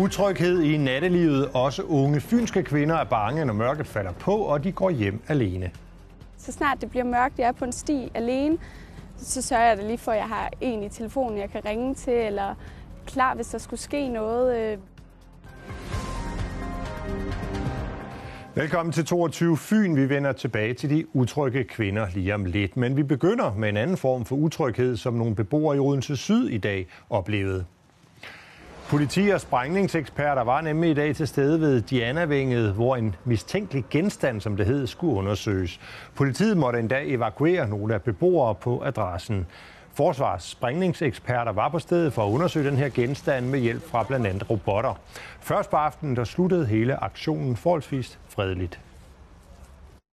Utryghed i nattelivet. Også unge fynske kvinder er bange, når mørket falder på, og de går hjem alene. Så snart det bliver mørkt, jeg er på en sti alene, så sørger jeg da lige for, at jeg har en i telefonen, jeg kan ringe til, eller klar, hvis der skulle ske noget. øh. Velkommen til 22 Fyn. Vi vender tilbage til de utrygge kvinder lige om lidt. Men vi begynder med en anden form for utryghed, som nogle beboere i Odense Syd i dag oplevede. Politi og sprængningseksperter var nemlig i dag til stede ved diana hvor en mistænkelig genstand, som det hed, skulle undersøges. Politiet måtte endda evakuere nogle af beboere på adressen. Forsvars sprængningseksperter var på stedet for at undersøge den her genstand med hjælp fra blandt andet robotter. Først på aftenen, der sluttede hele aktionen forholdsvis fredeligt.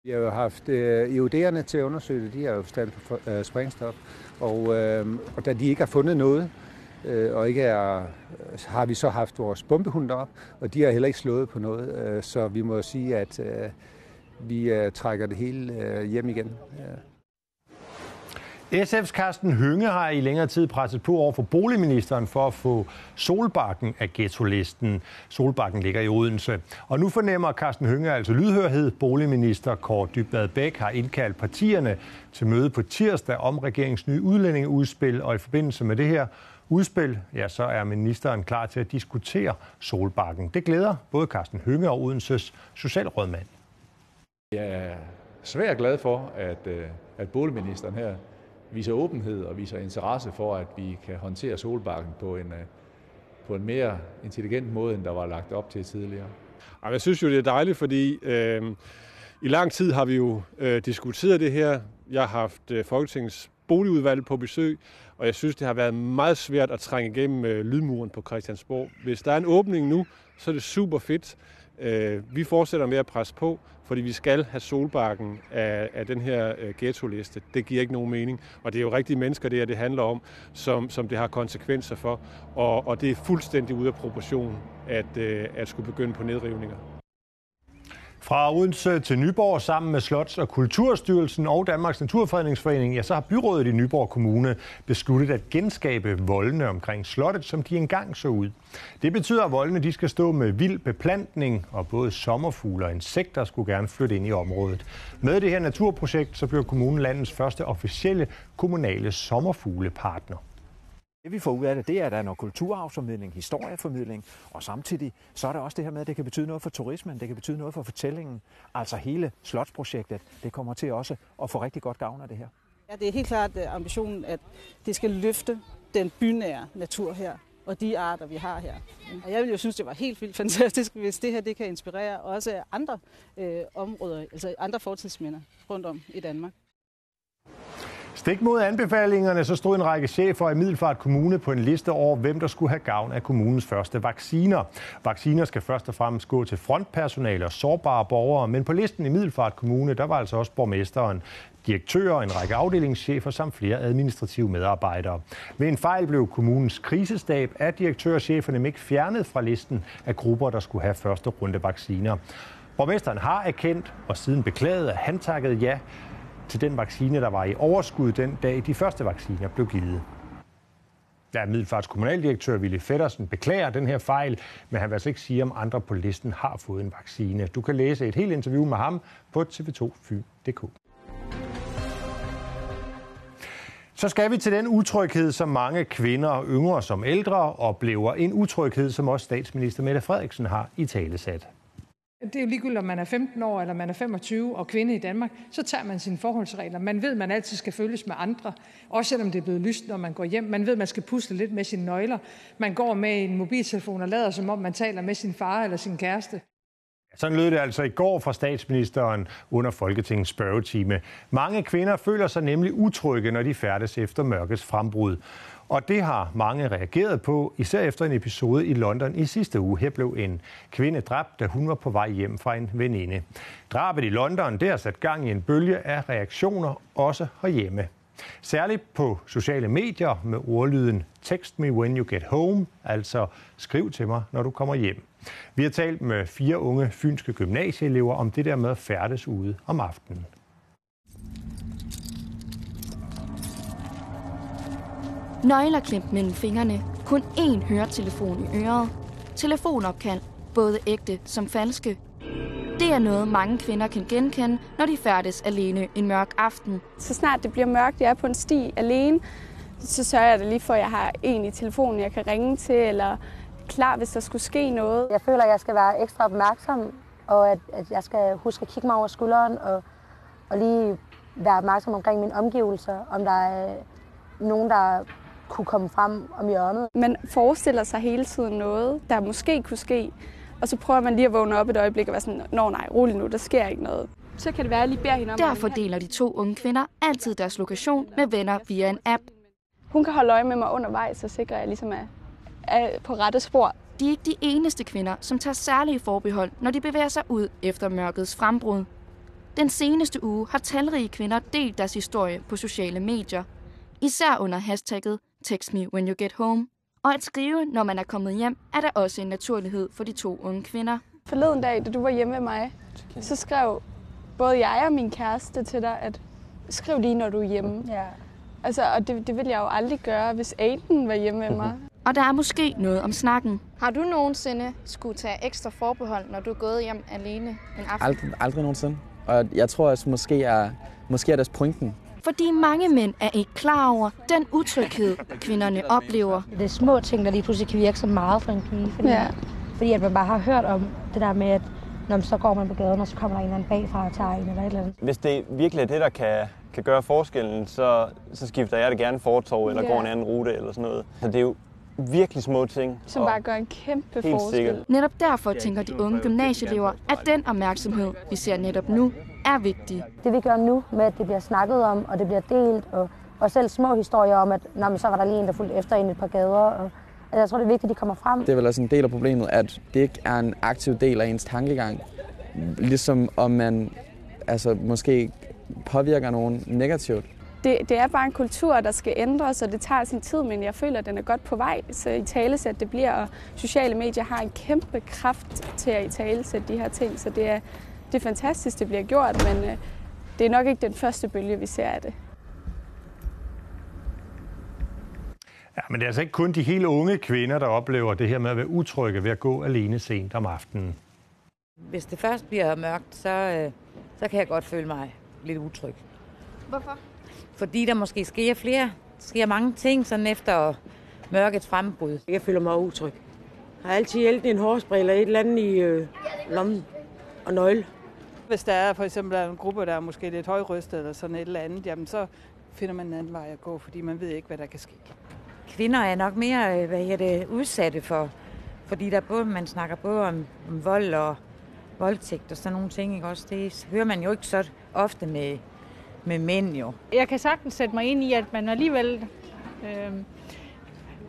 Vi har jo haft øh, til at undersøge det. De har jo forstand på øh, sprængstof. Og, øh, og da de ikke har fundet noget, øh, og ikke er, øh, har vi så haft vores bombehund op, og de har heller ikke slået på noget. Øh, så vi må sige, at øh, vi øh, trækker det hele øh, hjem igen. Ja. SF's Carsten Hønge har i længere tid presset på over for boligministeren for at få Solbakken af ghetto-listen. Solbakken ligger i Odense. Og nu fornemmer Carsten Hønge altså lydhørhed. Boligminister Kåre Dybvad Bæk har indkaldt partierne til møde på tirsdag om regeringens nye udlændingeudspil. Og i forbindelse med det her udspil, ja, så er ministeren klar til at diskutere Solbakken. Det glæder både Carsten Hønge og Odenses socialrådmand. Jeg er svært glad for, at, øh, at boligministeren her viser åbenhed og viser interesse for, at vi kan håndtere Solbakken på en, øh, på en mere intelligent måde, end der var lagt op til tidligere. Jeg synes jo, det er dejligt, fordi øh, i lang tid har vi jo øh, diskuteret det her. Jeg har haft øh, Folketingets boligudvalg på besøg, og jeg synes, det har været meget svært at trænge igennem øh, lydmuren på Christiansborg. Hvis der er en åbning nu, så er det super fedt. Øh, vi fortsætter med at presse på, fordi vi skal have solbakken af, af den her øh, ghetto-liste. Det giver ikke nogen mening, og det er jo rigtige mennesker, det her det handler om, som, som det har konsekvenser for, og, og det er fuldstændig ude af proportion at, øh, at skulle begynde på nedrivninger. Fra Odense til Nyborg sammen med Slots- og Kulturstyrelsen og Danmarks Naturfredningsforening, ja, så har byrådet i Nyborg Kommune besluttet at genskabe voldene omkring slottet, som de engang så ud. Det betyder, at voldene de skal stå med vild beplantning, og både sommerfugle og insekter skulle gerne flytte ind i området. Med det her naturprojekt, så bliver kommunen landets første officielle kommunale sommerfuglepartner. Det vi får ud af det, det er, at der er noget kulturarvsformidling, historieformidling, og samtidig så er der også det her med, at det kan betyde noget for turismen, det kan betyde noget for fortællingen. Altså hele slotsprojektet, det kommer til også at få rigtig godt gavn af det her. Ja, det er helt klart øh, ambitionen, at det skal løfte den bynære natur her, og de arter, vi har her. Og jeg ville jo synes, det var helt vildt fantastisk, hvis det her det kan inspirere også andre øh, områder, altså andre fortidsminder rundt om i Danmark. Stik mod anbefalingerne, så stod en række chefer i Middelfart Kommune på en liste over, hvem der skulle have gavn af kommunens første vacciner. Vacciner skal først og fremmest gå til frontpersonale og sårbare borgere, men på listen i Middelfart Kommune, der var altså også borgmesteren, direktører, en række afdelingschefer samt flere administrative medarbejdere. Ved en fejl blev kommunens krisestab af direktørcheferne ikke fjernet fra listen af grupper, der skulle have første runde vacciner. Borgmesteren har erkendt og siden beklaget, at han takkede ja til den vaccine, der var i overskud den dag, de første vacciner blev givet. Ja, Middelfarts kommunaldirektør Ville Feddersen beklager den her fejl, men han vil altså ikke sige, om andre på listen har fået en vaccine. Du kan læse et helt interview med ham på tv2fyn.dk. Så skal vi til den utryghed, som mange kvinder, yngre som ældre, oplever. En utryghed, som også statsminister Mette Frederiksen har i talesat. Det er jo ligegyldigt, om man er 15 år eller man er 25 og kvinde i Danmark, så tager man sine forholdsregler. Man ved, at man altid skal følges med andre, også selvom det er blevet lyst, når man går hjem. Man ved, at man skal pusle lidt med sine nøgler. Man går med en mobiltelefon og lader, som om man taler med sin far eller sin kæreste. Sådan lød det altså i går fra statsministeren under Folketingets spørgetime. Mange kvinder føler sig nemlig utrygge, når de færdes efter mørkets frembrud. Og det har mange reageret på, især efter en episode i London i sidste uge. Her blev en kvinde dræbt, da hun var på vej hjem fra en veninde. Drabet i London, det har sat gang i en bølge af reaktioner, også herhjemme. Særligt på sociale medier med ordlyden Text me when you get home, altså skriv til mig, når du kommer hjem. Vi har talt med fire unge fynske gymnasieelever om det der med at færdes ude om aftenen. Nøgler klemt mellem fingrene, kun én høretelefon i øret. telefonopkald, både ægte som falske. Det er noget, mange kvinder kan genkende, når de færdes alene en mørk aften. Så snart det bliver mørkt, jeg er på en sti alene, så sørger jeg da lige for, at jeg har en i telefonen, jeg kan ringe til, eller klar, hvis der skulle ske noget. Jeg føler, at jeg skal være ekstra opmærksom, og at, at jeg skal huske at kigge mig over skulderen, og, og lige være opmærksom omkring mine omgivelser, om der er nogen, der kunne komme frem om hjørnet. Man forestiller sig hele tiden noget, der måske kunne ske, og så prøver man lige at vågne op et øjeblik og være sådan, nå nej, rolig nu, der sker ikke noget. Så kan det være, at jeg lige beder hende om Derfor deler de to unge kvinder altid deres lokation med venner via en app. Hun kan holde øje med mig undervejs, så sikrer jeg ligesom er, er på rette spor. De er ikke de eneste kvinder, som tager særlige forbehold, når de bevæger sig ud efter mørkets frembrud. Den seneste uge har talrige kvinder delt deres historie på sociale medier. Især under hashtagget Text me when you get home. Og at skrive, når man er kommet hjem, er der også en naturlighed for de to unge kvinder. Forleden dag, da du var hjemme med mig, så skrev både jeg og min kæreste til dig, at skriv lige, når du er hjemme. Ja. Altså, og det, det ville jeg jo aldrig gøre, hvis Aiden var hjemme med mig. Og der er måske noget om snakken. Har du nogensinde skulle tage ekstra forbehold, når du er gået hjem alene en aften? Aldrig, aldrig nogensinde. Og jeg tror også, måske er, måske er det pointen. Fordi mange mænd er ikke klar over den utryghed, kvinderne oplever. Det er små ting, der lige pludselig kan virke så meget for en pige. Fordi, Ja. fordi at man bare har hørt om det der med, at når man så går man på gaden, og så kommer der en eller anden bagfra og tager en eller et eller andet. Hvis det virkelig er det, der kan, kan gøre forskellen, så, så skifter jeg det gerne fortov, eller Ja. går en anden rute eller sådan noget. Så det er jo virkelig små ting. Som bare gør en kæmpe forskel. sikkert. Netop derfor tænker de unge gymnasieelever, at den opmærksomhed, vi ser netop nu, er vigtig. Det vi gør nu med, at det bliver snakket om, og det bliver delt, og, og selv små historier om, at Nå, men så var der lige en, der fulgte efter en et par gader. Og, altså, jeg tror, det er vigtigt, at de kommer frem. Det er vel også en del af problemet, at det ikke er en aktiv del af ens tankegang. Ligesom om man altså, måske påvirker nogen negativt. Det, det er bare en kultur, der skal ændres, og det tager sin tid, men jeg føler, at den er godt på vej. Så i talesæt det bliver, og sociale medier har en kæmpe kraft til at i talesætte de her ting, så det er, det er fantastisk, det bliver gjort, men øh, det er nok ikke den første bølge, vi ser af det. Ja, men det er altså ikke kun de helt unge kvinder, der oplever det her med at være utrygge ved at gå alene sent om aftenen. Hvis det først bliver mørkt, så, øh, så kan jeg godt føle mig lidt utryg. Hvorfor? Fordi der måske sker flere, sker mange ting sådan efter mørkets frembrud. Jeg føler mig utryg. Jeg har altid enten en hårspray eller et eller andet i øh, lommen og nøgle. Hvis der er for eksempel en gruppe, der er måske lidt højrystet eller sådan et eller andet, jamen så finder man en anden vej at gå, fordi man ved ikke, hvad der kan ske. Kvinder er nok mere øh, hvad hedder det, udsatte for, fordi der både, man snakker både om, om vold og voldtægt og sådan nogle ting. Ikke? Også det hører man jo ikke så ofte med, med mænd jo. Jeg kan sagtens sætte mig ind i, at man alligevel øh,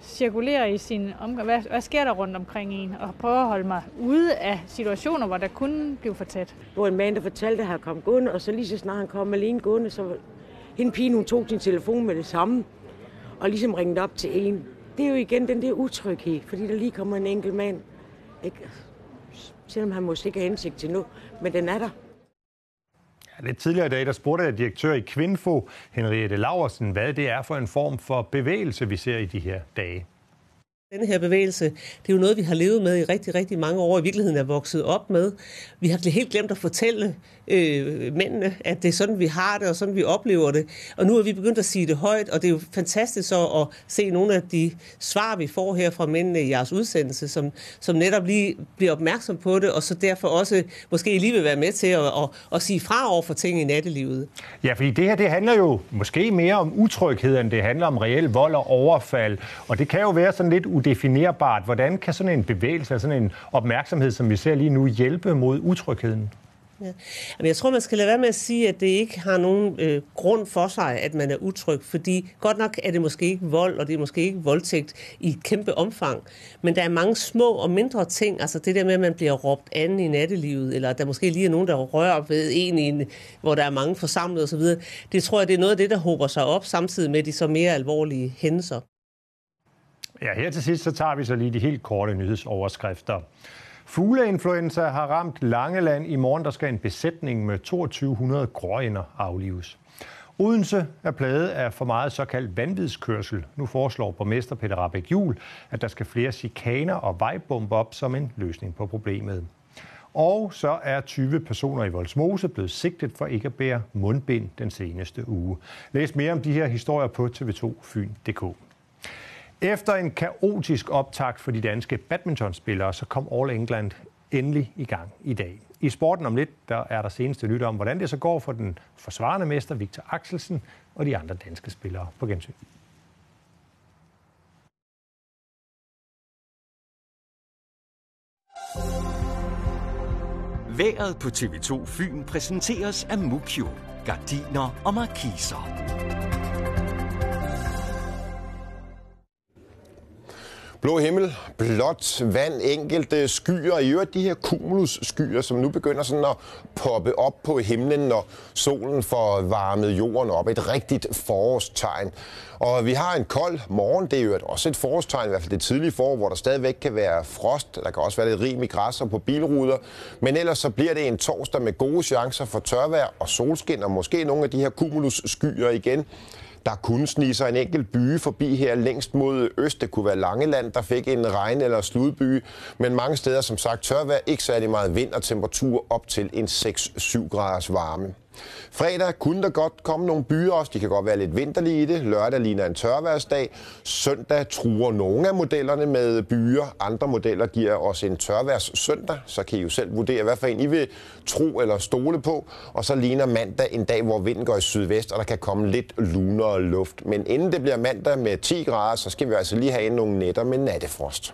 cirkulerer i sin omgang. Hvad, hvad sker der rundt omkring en? Og prøver at holde mig ude af situationer, hvor der kunne blive for tæt. Der var en mand, der fortalte, at han kom gående, og så lige så snart han kom alene gående, så hende pigen, hun tog sin telefon med det samme, og ligesom ringede op til en. Det er jo igen den der utryghed, fordi der lige kommer en enkelt mand. Ikke? Selvom han måske ikke har hensigt til nu, men den er der. Lidt tidligere i dag, der spurgte jeg direktør i Kvinfo, Henriette Laversen, hvad det er for en form for bevægelse, vi ser i de her dage. Den her bevægelse, det er jo noget, vi har levet med i rigtig, rigtig mange år, i virkeligheden er vokset op med. Vi har helt glemt at fortælle øh, mændene, at det er sådan, vi har det, og sådan, vi oplever det. Og nu er vi begyndt at sige det højt, og det er jo fantastisk så at se nogle af de svar, vi får her fra mændene i jeres udsendelse, som, som netop lige bliver opmærksom på det, og så derfor også måske lige vil være med til at, at, at sige fra over for ting i nattelivet. Ja, fordi det her det handler jo måske mere om utryghed, end det handler om reel vold og overfald. Og det kan jo være sådan lidt udefinerbart. Hvordan kan sådan en bevægelse, sådan en opmærksomhed, som vi ser lige nu, hjælpe mod utrygheden? Ja. Men jeg tror, man skal lade være med at sige, at det ikke har nogen øh, grund for sig, at man er utryg, fordi godt nok er det måske ikke vold, og det er måske ikke voldtægt i et kæmpe omfang, men der er mange små og mindre ting, altså det der med, at man bliver råbt anden i nattelivet, eller at der måske lige er nogen, der rører ved en, i en hvor der er mange forsamlet osv., det tror jeg, det er noget af det, der håber sig op, samtidig med de så mere alvorlige hændelser. Ja, her til sidst så tager vi så lige de helt korte nyhedsoverskrifter. Fugleinfluenza har ramt Langeland. I morgen der skal en besætning med 2200 gråænder aflives. Odense er plaget af for meget såkaldt vanvidskørsel. Nu foreslår borgmester Peter Rabeck Jul, at der skal flere chikaner og vejbomber op som en løsning på problemet. Og så er 20 personer i Voldsmose blevet sigtet for ikke at bære mundbind den seneste uge. Læs mere om de her historier på tv2 Fyn.dk. Efter en kaotisk optakt for de danske badmintonspillere, så kom All England endelig i gang i dag. I sporten om lidt, der er der seneste nyt om, hvordan det så går for den forsvarende mester Victor Axelsen og de andre danske spillere på gensyn. Været på TV2 Fyn præsenteres af Mukio. Gardiner og markiser. Blå himmel, blåt vand, enkelte skyer, i øvrigt de her cumulus-skyer, som nu begynder sådan at poppe op på himlen, når solen får varmet jorden op. Et rigtigt forårstegn. Og vi har en kold morgen, det er jo også et forårstegn, i hvert fald det tidlige forår, hvor der stadigvæk kan være frost. Der kan også være lidt rim i græsser på bilruder. Men ellers så bliver det en torsdag med gode chancer for tørvejr og solskin, og måske nogle af de her cumulus-skyer igen. Der kunne snige sig en enkelt by forbi her længst mod øst. Det kunne være Langeland, der fik en regn- eller sludby. Men mange steder, som sagt, tørvejr, ikke særlig meget vind og temperatur op til en 6-7 graders varme. Fredag kunne der godt komme nogle byer også. De kan godt være lidt vinterlige i det. Lørdag ligner en tørværsdag. Søndag truer nogle af modellerne med byer. Andre modeller giver os en tørværs søndag. Så kan I jo selv vurdere, hvad for en I vil tro eller stole på. Og så ligner mandag en dag, hvor vinden går i sydvest, og der kan komme lidt lunere luft. Men inden det bliver mandag med 10 grader, så skal vi altså lige have nogle nætter med nattefrost.